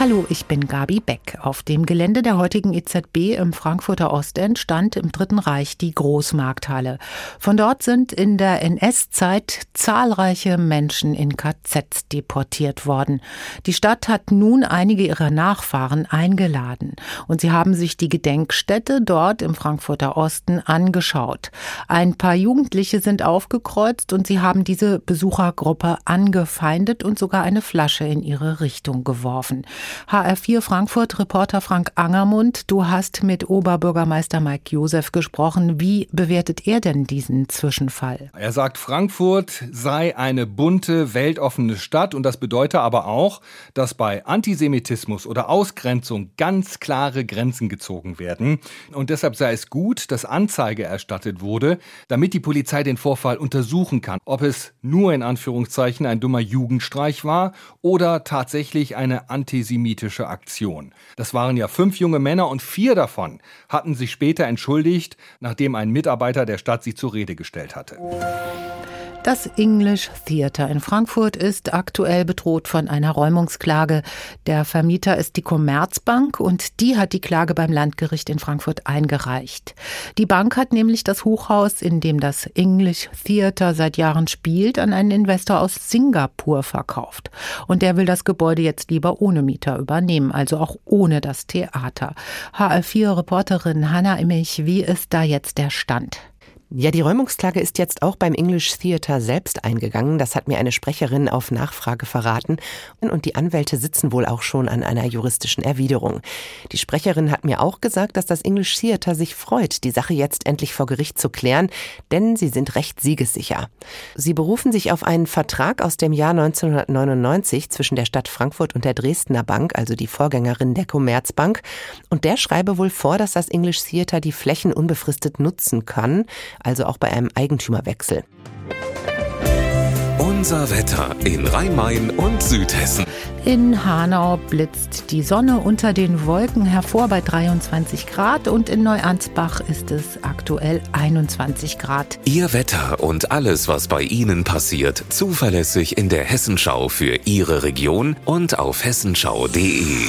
Hallo, ich bin Gabi Beck. Auf dem Gelände der heutigen EZB im Frankfurter Ostend stand im Dritten Reich die Großmarkthalle. Von dort sind in der NS-Zeit zahlreiche Menschen in KZs deportiert worden. Die Stadt hat nun einige ihrer Nachfahren eingeladen und sie haben sich die Gedenkstätte dort im Frankfurter Osten angeschaut. Ein paar Jugendliche sind aufgekreuzt und sie haben diese Besuchergruppe angefeindet und sogar eine Flasche in ihre Richtung geworfen. HR4 Frankfurt Reporter Frank Angermund, du hast mit Oberbürgermeister Mike Josef gesprochen. Wie bewertet er denn diesen Zwischenfall? Er sagt, Frankfurt sei eine bunte, weltoffene Stadt und das bedeutet aber auch, dass bei Antisemitismus oder Ausgrenzung ganz klare Grenzen gezogen werden. Und deshalb sei es gut, dass Anzeige erstattet wurde, damit die Polizei den Vorfall untersuchen kann, ob es nur in Anführungszeichen ein dummer Jugendstreich war oder tatsächlich eine antisemitische antisemitische Aktion. Das waren ja fünf junge Männer und vier davon hatten sich später entschuldigt, nachdem ein Mitarbeiter der Stadt sie zur Rede gestellt hatte. Das English Theatre in Frankfurt ist aktuell bedroht von einer Räumungsklage. Der Vermieter ist die Commerzbank und die hat die Klage beim Landgericht in Frankfurt eingereicht. Die Bank hat nämlich das Hochhaus, in dem das English Theatre seit Jahren spielt, an einen Investor aus Singapur verkauft. Und der will das Gebäude jetzt lieber ohne Mieter übernehmen, also auch ohne das Theater. HR4-Reporterin Hanna Immich, wie ist da jetzt der Stand? Ja, die Räumungsklage ist jetzt auch beim English Theatre selbst eingegangen. Das hat mir eine Sprecherin auf Nachfrage verraten. Und die Anwälte sitzen wohl auch schon an einer juristischen Erwiderung. Die Sprecherin hat mir auch gesagt, dass das English Theatre sich freut, die Sache jetzt endlich vor Gericht zu klären, denn sie sind recht siegessicher. Sie berufen sich auf einen Vertrag aus dem Jahr 1999 zwischen der Stadt Frankfurt und der Dresdner Bank, also die Vorgängerin der Commerzbank. Und der schreibe wohl vor, dass das English Theatre die Flächen unbefristet nutzen kann also auch bei einem Eigentümerwechsel. Unser Wetter in Rhein-Main und Südhessen. In Hanau blitzt die Sonne unter den Wolken hervor bei 23 Grad und in Neuansbach ist es aktuell 21 Grad. Ihr Wetter und alles, was bei Ihnen passiert, zuverlässig in der Hessenschau für Ihre Region und auf hessenschau.de.